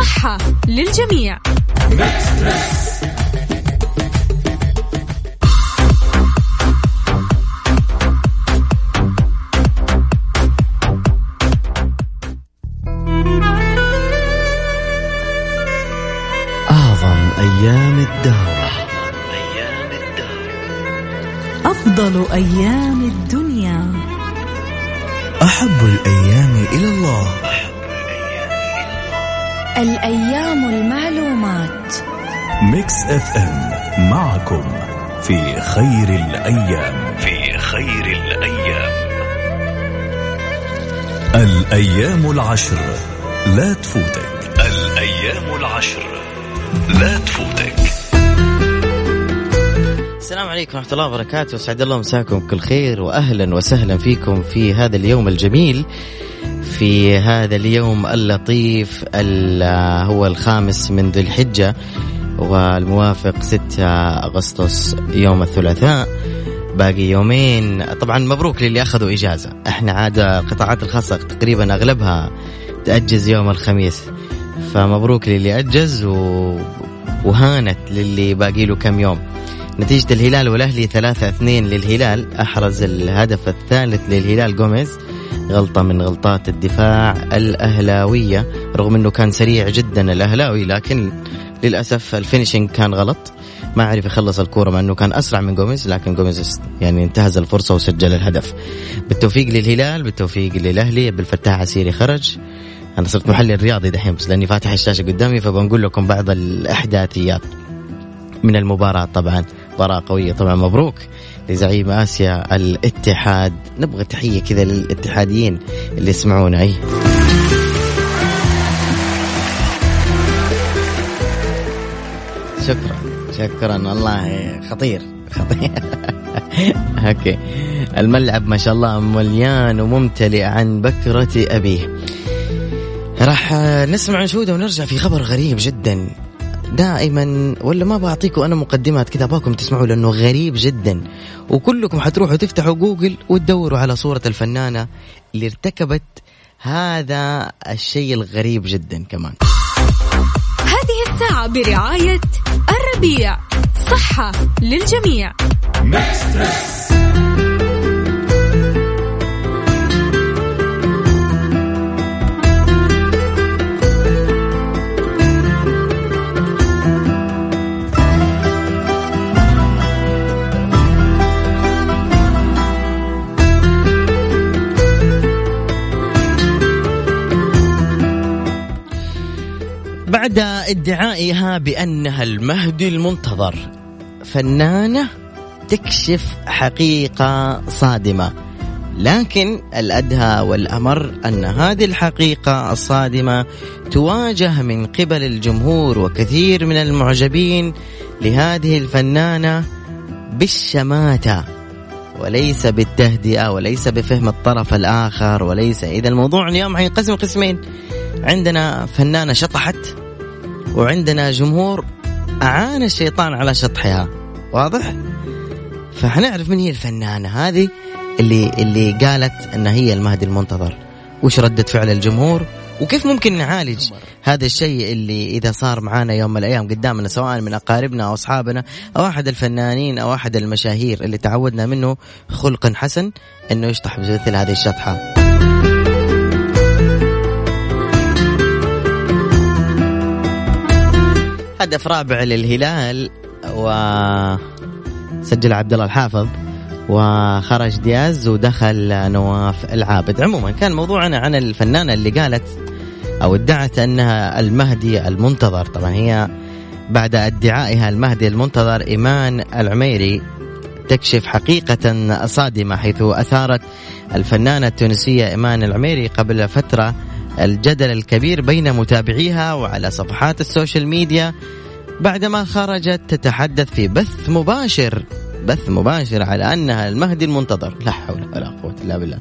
صحة للجميع. أعظم أيام الدهر. أفضل أيام الدنيا. أحب الأيام إلى الله. الأيام المعلومات. Mix FM معكم في خير الأيام. في خير الأيام. الأيام العشر. لا تفوتك. الأيام العشر. لا تفوتك. السلام عليكم ورحمة الله وبركاته. أسعد الله مساكم بكل خير وأهلا وسهلا فيكم في هذا اليوم الجميل. في هذا اليوم اللطيف هو الخامس من ذي الحجة والموافق 6 أغسطس يوم الثلاثاء باقي يومين. طبعا مبروك للي أخذوا إجازة. إحنا عادة القطاعات الخاصة تقريبا أغلبها تأجز يوم الخميس. فمبروك للي أجز و... وهانت للي باقي له كم يوم. نتيجة الهلال والأهلي ثلاثة اثنين للهلال. أحرز الهدف الثالث للهلال جوميز غلطة من غلطات الدفاع الأهلاوية. رغم أنه كان سريع جدا الأهلاوي لكن للأسف finishing كان غلط. ما عرف يخلص الكورة مع أنه كان أسرع من جوميز لكن جوميز يعني انتهز الفرصة وسجل الهدف. بالتوفيق للهلال بالتوفيق للأهلي. عبد الفتاح عسيري خرج. أنا صرت محلل رياضي دحين بس لأني فاتح الشاشة قدامي فبنقول لكم بعض الأحداثيات. من المباراة. طبعا مباراة قوية. طبعا مبروك لزعيم آسيا الاتحاد. نبغى تحية كذا للاتحاديين اللي يسمعونا. أي. شكرا. شكرا. والله خطير. خطير. أوكي. الملعب ما شاء الله مليان وممتلئ عن بكرة أبيه. راح نسمع نشوده ونرجع في خبر غريب جدا. دائما ولا ما بعطيكم أنا مقدمات كذا أبغاكم تسمعوا لأنه غريب جدا. وكلكم حتروحوا تفتحوا جوجل وتدوروا على صورة الفنانة اللي ارتكبت هذا الشيء الغريب جدا كمان. هذه الساعة برعاية الربيع. صحة للجميع. بعد ادعائها بأنها المهدي المنتظر. فنانة تكشف حقيقة صادمة. لكن الأدهى والأمر أن هذه الحقيقة الصادمة تواجه من قبل الجمهور وكثير من المعجبين لهذه الفنانة بالشماتة. وليس بالتهدئة وليس بفهم الطرف الآخر وليس. إذا الموضوع اليوم حينقسم قسمين. عندنا فنانة شطحت. وعندنا جمهور أعان الشيطان على شطحها. واضح؟ فحنعرف من هي الفنانة هذه اللي اللي قالت أن هي المهدي المنتظر. وش ردة فعل الجمهور؟ وكيف ممكن نعالج هذا الشيء اللي إذا صار معانا يوم من الأيام قدامنا سواء من أقاربنا أو أصحابنا أو أحد الفنانين أو أحد المشاهير اللي تعودنا منه خلقا حسن أنه يشطح بمثل هذه الشطحة. هدف رابع للهلال وسجل عبد الله الحافظ وخرج دياز ودخل نواف العابد. عموما كان موضوعنا عن الفنانة اللي قالت أو ادعت أنها المهدي المنتظر. طبعا هي بعد ادعائها المهدي المنتظر إيمان العميري تكشف حقيقة صادمة حيث أثارت الفنانة التونسية إيمان العميري قبل فترة الجدل الكبير بين متابعيها وعلى صفحات ال social media بعدما خرجت تتحدث في بث مباشر بث مباشر على أنها المهدي المنتظر. لا حول ولا قوة إلا بالله.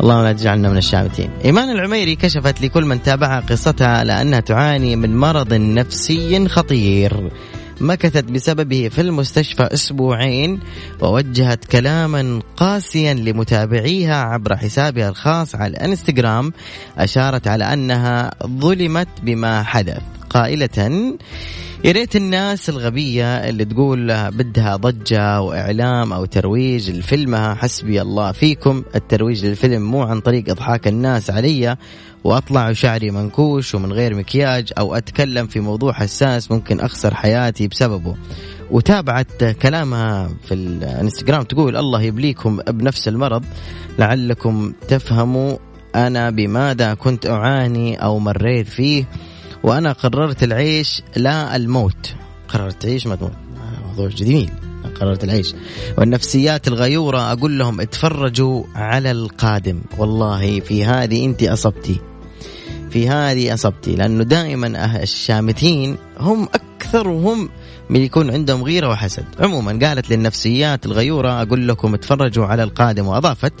اللهم لا تجعلنا من الشامتين إيمان العميري كشفت لكل من تابعها قصتها على أنها تعاني من مرض نفسي خطير. مكثت بسببه في المستشفى أسبوعين ووجهت كلاما قاسيا لمتابعيها عبر حسابها الخاص على الانستغرام أشارت على أنها ظلمت بما حدث. قائلة يا ريت الناس الغبية اللي تقول بدها ضجة وإعلام أو ترويج لفيلمها حسبي الله فيكم. الترويج للفيلم مو عن طريق إضحاك الناس علي وأطلع شعري منكوش ومن غير مكياج أو أتكلم في موضوع حساس ممكن أخسر حياتي بسببه. وتابعت كلامها في الانستغرام تقول الله يبليكم بنفس المرض. لعلكم تفهموا أنا بماذا كنت أعاني أو مريت فيه. وأنا قررت العيش لا الموت. قررت تعيش ما تموت. موضوع جميل قررت العيش. والنفسيات الغيورة أقول لهم اتفرجوا على القادم. والله في هذه أنت أصبتي. في هذه أصبتي. لأنه دائما الشامتين هم أكثرهم من يكون عندهم غيرة وحسد. عموما قالت للنفسيات الغيورة أقول لكم اتفرجوا على القادم وأضافت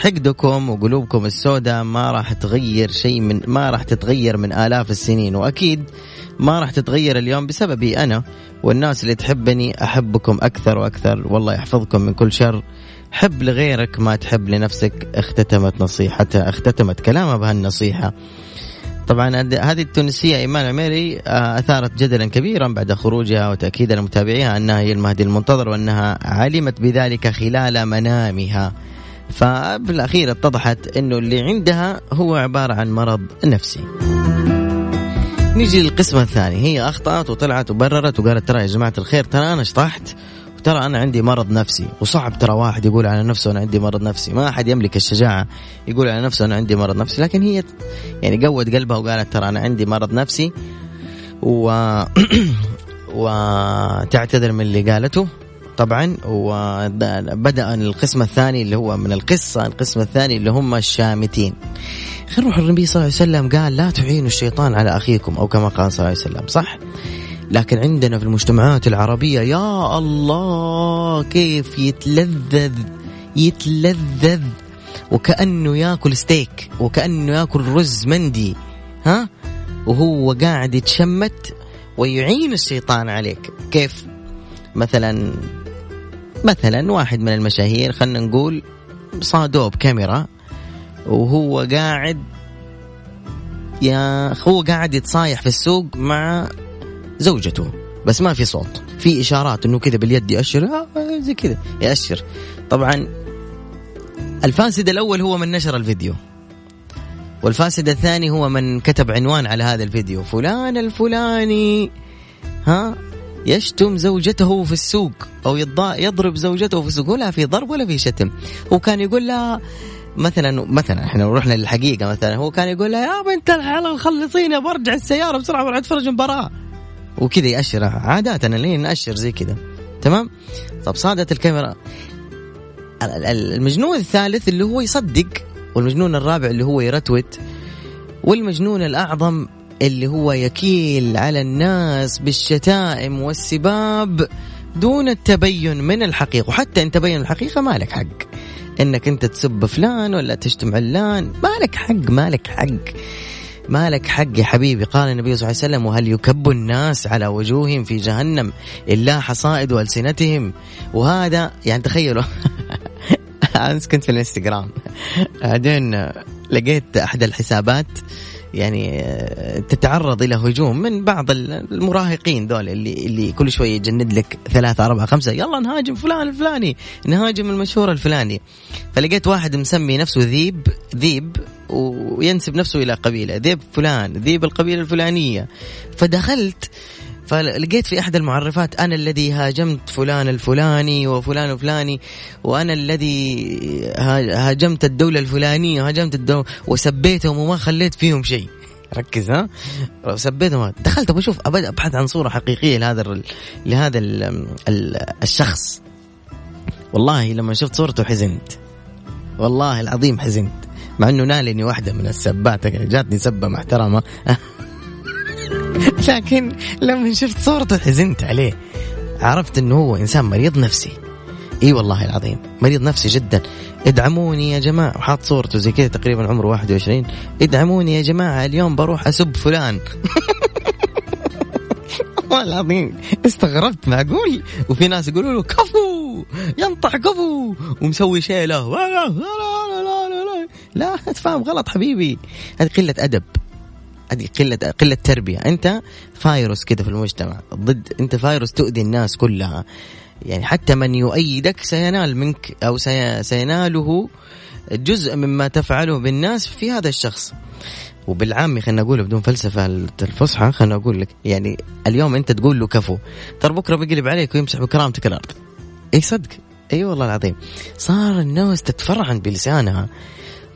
حقدكم وقلوبكم السوداء ما راح تغير شيء من ما راح تتغير من آلاف السنين. وأكيد ما راح تتغير اليوم بسببي أنا والناس اللي تحبني. أحبكم أكثر وأكثر. والله يحفظكم من كل شر. حب لغيرك ما تحب لنفسك. اختتمت نصيحتها اختتمت كلامها بهالنصيحة. طبعا هذه التونسية إيمان عميري آه، أثارت جدلا كبيرا بعد خروجها وتأكيدا لمتابعيها أنها هي المهدي المنتظر وأنها علمت بذلك خلال منامها. فبالأخير اتضحت أنه اللي عندها هو عبارة عن مرض نفسي. نيجي للقسم الثاني هي أخطأت وطلعت وبررت وقالت ترى يا جماعة الخير ترى أنا اشطحت ترى أنا عندي مرض نفسي. وصعب ترى واحد يقول على نفسه أنا عندي مرض نفسي. ما أحد يملك الشجاعة يقول على نفسه أنا عندي مرض نفسي. لكن هي يعني قوت قلبها وقالت ترى أنا عندي مرض نفسي. و وتعتذر من اللي قالته. طبعا وبدأ القسم الثاني اللي هو من القصة القسم الثاني اللي هم الشامتين. خير روح النبي صلى الله عليه وسلم قال لا تعينوا الشيطان على أخيكم أو كما قال صلى الله عليه وسلم. صح؟ لكن عندنا في المجتمعات العربية يا الله كيف يتلذذ يتلذذ. وكأنه ياكل ستيك وكأنه ياكل رز مندي ها؟ وهو قاعد يتشمت ويعين الشيطان عليك. كيف؟ مثلا مثلا واحد من المشاهير خلينا نقول صادوه بكاميرا وهو قاعد يا هو قاعد يتصايح في السوق مع زوجته بس ما في صوت في إشارات إنه كذا باليد ياشر آه زي كذا يأشر. طبعا الفاسد الأول هو من نشر الفيديو والفاسد الثاني هو من كتب عنوان على هذا الفيديو فلان الفلاني ها؟ يشتم زوجته في السوق أو يضرب زوجته في السوق ولا في ضرب ولا في شتم. هو كان يقول لها مثلا مثلا إحنا رحنا للحقيقة مثلا هو كان يقول لها يا بنت الحلال خلصيني برجع السيارة بسرعة بروح أتفرج مباراه وكذا يأشر عادة لين نأشر زي كذا. تمام؟ طب صادت الكاميرا. المجنون الثالث اللي هو يصدق والمجنون الرابع اللي هو يرتوت والمجنون الأعظم اللي هو يكيل على الناس بالشتائم والسباب دون التبين من الحقيقة. وحتى إن تبين الحقيقة ما لك حق. إنك أنت تسب فلان ولا تشتم علان ما لك حق ما لك حق. ما لك حق يا حبيبي قال النبي صلى الله عليه وسلم وهل يكب الناس على وجوههم في جهنم إلا حصائد ألسنتهم؟ وهذا يعني تخيلوا أمس كنت في الإنستغرام. بعدين لقيت أحد الحسابات يعني تتعرض إلى هجوم من بعض المراهقين دول اللي اللي كل شوية يجند لك ثلاثة أربعة خمسة يلا نهاجم فلان الفلاني نهاجم المشهور الفلاني. فلقيت واحد مسمي نفسه ذيب ذيب وينسب نفسه إلى قبيلة ذيب فلان ذيب القبيلة الفلانية. فدخلت فلقيت في أحد المعرفات أنا الذي هاجمت فلان الفلاني وفلان الفلاني وأنا الذي هاجمت الدولة الفلانية وهاجمت الدولة وسبيتهم وما خليت فيهم شيء. ركز ها؟ سبيتهم دخلت أبغى أشوف أبحث عن صورة حقيقية لهذا لهذا الشخص. والله لما شفت صورته حزنت. والله العظيم حزنت. مع إنه نالني واحدة من السبات جاتني سبة محترمة. لكن لما شفت صورته حزنت عليه. عرفت إنه هو إنسان مريض نفسي. إي والله العظيم مريض نفسي جدا. ادعموني يا جماعة. وحاط صورته زي كذا تقريبا عمره 21 ادعموني يا جماعة اليوم بروح أسب فلان. والله العظيم استغربت. معقول؟ وفي ناس يقولوا له كفو ينطح كفو ومسوي لا لا لا تفهم غلط حبيبي. هذه قلة أدب. هذه قلة قلة تربية. أنت فايروس كده في المجتمع ضد أنت فايروس تؤذي الناس كلها. يعني حتى من يؤيدك سينال منك أو سي... سيناله جزء مما تفعله بالناس في هذا الشخص. وبالعامي خلينا نقول بدون فلسفة الفصحى خلينا أقول لك يعني اليوم أنت تقول له كفو ترى بكرة بيقلب عليك ويمسح بكرامتك الأرض. اي صدق؟ اي أيوة والله العظيم. صار الناس تتفرعن بلسانها.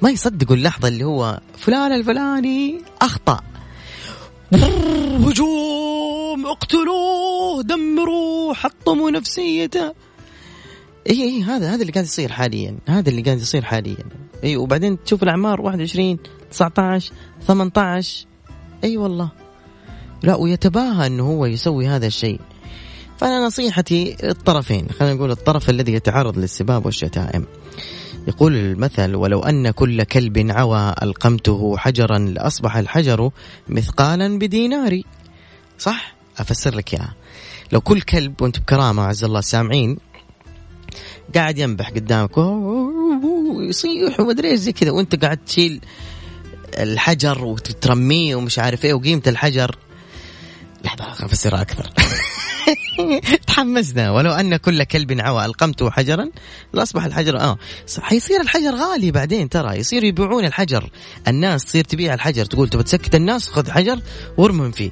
ما يصدقوا اللحظة اللي هو فلان الفلاني أخطأ. هجوم اقتلوه دمروه حطموا نفسيته. إي إي هذا هذا اللي قاعد يصير حاليا. هذا اللي قاعد يصير حاليا. إي وبعدين تشوف الأعمار 21 19 18 إي والله. لا ويتباهى إنه هو يسوي هذا الشيء. فأنا نصيحتي الطرفين خلينا نقول الطرف الذي يتعرض للسباب والشتائم. يقول المثل ولو أن كل كلب عوى ألقمته حجرا لأصبح الحجر مثقالا بديناري صح؟ أفسر لك إياها. لو كل كلب وأنت بكرامة عز الله سامعين قاعد ينبح قدامك ويصيح ومدري إيش زي كذا. وأنت قاعد تشيل الحجر وترميه ومش عارف إيه وقيمة الحجر. لحظة خلينا نفسرها أكثر. تحمسنا. ولو أن كل كلب عوى ألقمته حجرا؟ لأصبح الحجر آه. حيصير الحجر غالي بعدين ترى. يصير يبيعون الحجر. الناس تصير تبيع الحجر. تقول تبى تسكت الناس خذ حجر وارمهم فيه.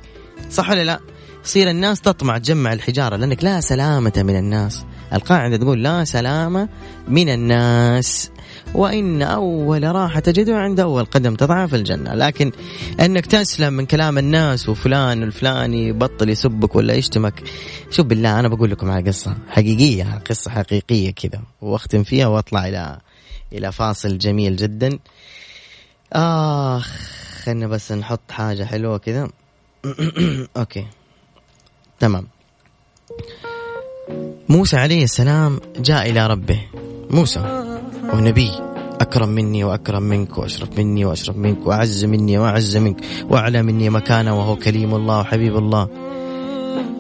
صح ولا لا؟ يصير الناس تطمع تجمع الحجارة لأنك لا سلامة من الناس. القاعدة تقول لا سلامة من الناس. وإن أول راحة تجده عند أول قدم تضعها في الجنة. لكن أنك تسلم من كلام الناس وفلان الفلاني يبطل يسبك ولا يشتمك. شوف بالله أنا بقول لكم على قصة حقيقية قصة حقيقية كذا. وأختم فيها وأطلع إلى إلى فاصل جميل جدا. آخ خلنا بس نحط حاجة حلوة كذا. أوكي. تمام. موسى عليه السلام جاء إلى ربه. موسى. ونبي أكرم مني وأكرم منك وأشرف مني وأشرف منك وأعز مني وأعز منك وأعلى مني مكانة وهو كليم الله وحبيب الله.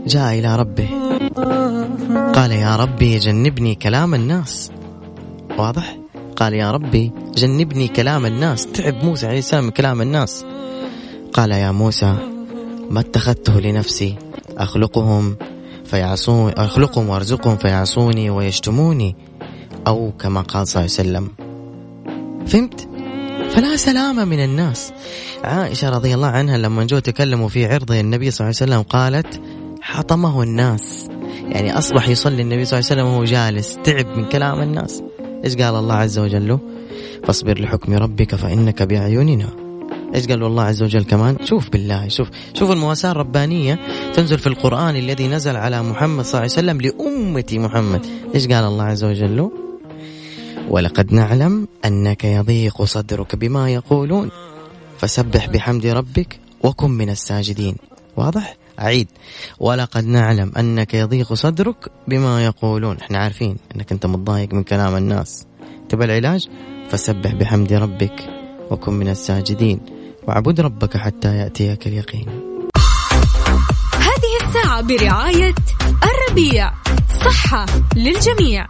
جاء إلى ربه. قال يا ربي جنبني كلام الناس. واضح؟ قال يا ربي جنبني كلام الناس. تعب موسى عليه السلام من كلام الناس. قال يا موسى ما اتخذته لنفسي أخلقهم فيعصون أخلقهم وأرزقهم فيعصوني ويشتموني. أو كما قال صلى الله عليه وسلم. فهمت؟ فلا سلامة من الناس. عائشة رضي الله عنها لما جو تكلموا في عرض النبي صلى الله عليه وسلم قالت حطمه الناس. يعني أصبح يصلي النبي صلى الله عليه وسلم وهو جالس تعب من كلام الناس. إيش قال الله عز وجل له؟ فاصبر لحكم ربك فإنك بأعيننا. إيش قال الله عز وجل كمان؟ شوف بالله شوف شوف المواساة الربانية تنزل في القرآن الذي نزل على محمد صلى الله عليه وسلم لأمة محمد. إيش قال الله عز وجل له؟ ولقد نعلم أنك يضيق صدرك بما يقولون. فسبح بحمد ربك وكن من الساجدين. واضح؟ أعيد. ولقد نعلم أنك يضيق صدرك بما يقولون. إحنا عارفين أنك أنت متضايق من كلام الناس. تبى العلاج فسبح بحمد ربك وكن من الساجدين. واعبد ربك حتى يأتيك اليقين. هذه الساعة برعاية الربيع. صحة للجميع.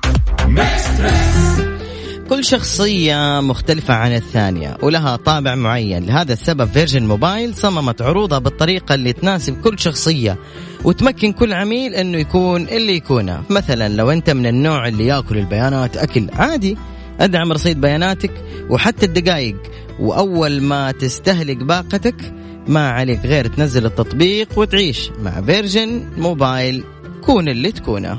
كل شخصية مختلفة عن الثانية ولها طابع معين. لهذا السبب فيرجن موبايل صممت عروضها بالطريقة اللي تناسب كل شخصية وتمكن كل عميل إنه يكون اللي يكونه. مثلا لو أنت من النوع اللي يأكل البيانات أكل عادي. أدعم رصيد بياناتك وحتى الدقائق وأول ما تستهلك باقتك ما عليك غير تنزل التطبيق وتعيش مع فيرجن موبايل كون اللي تكونه.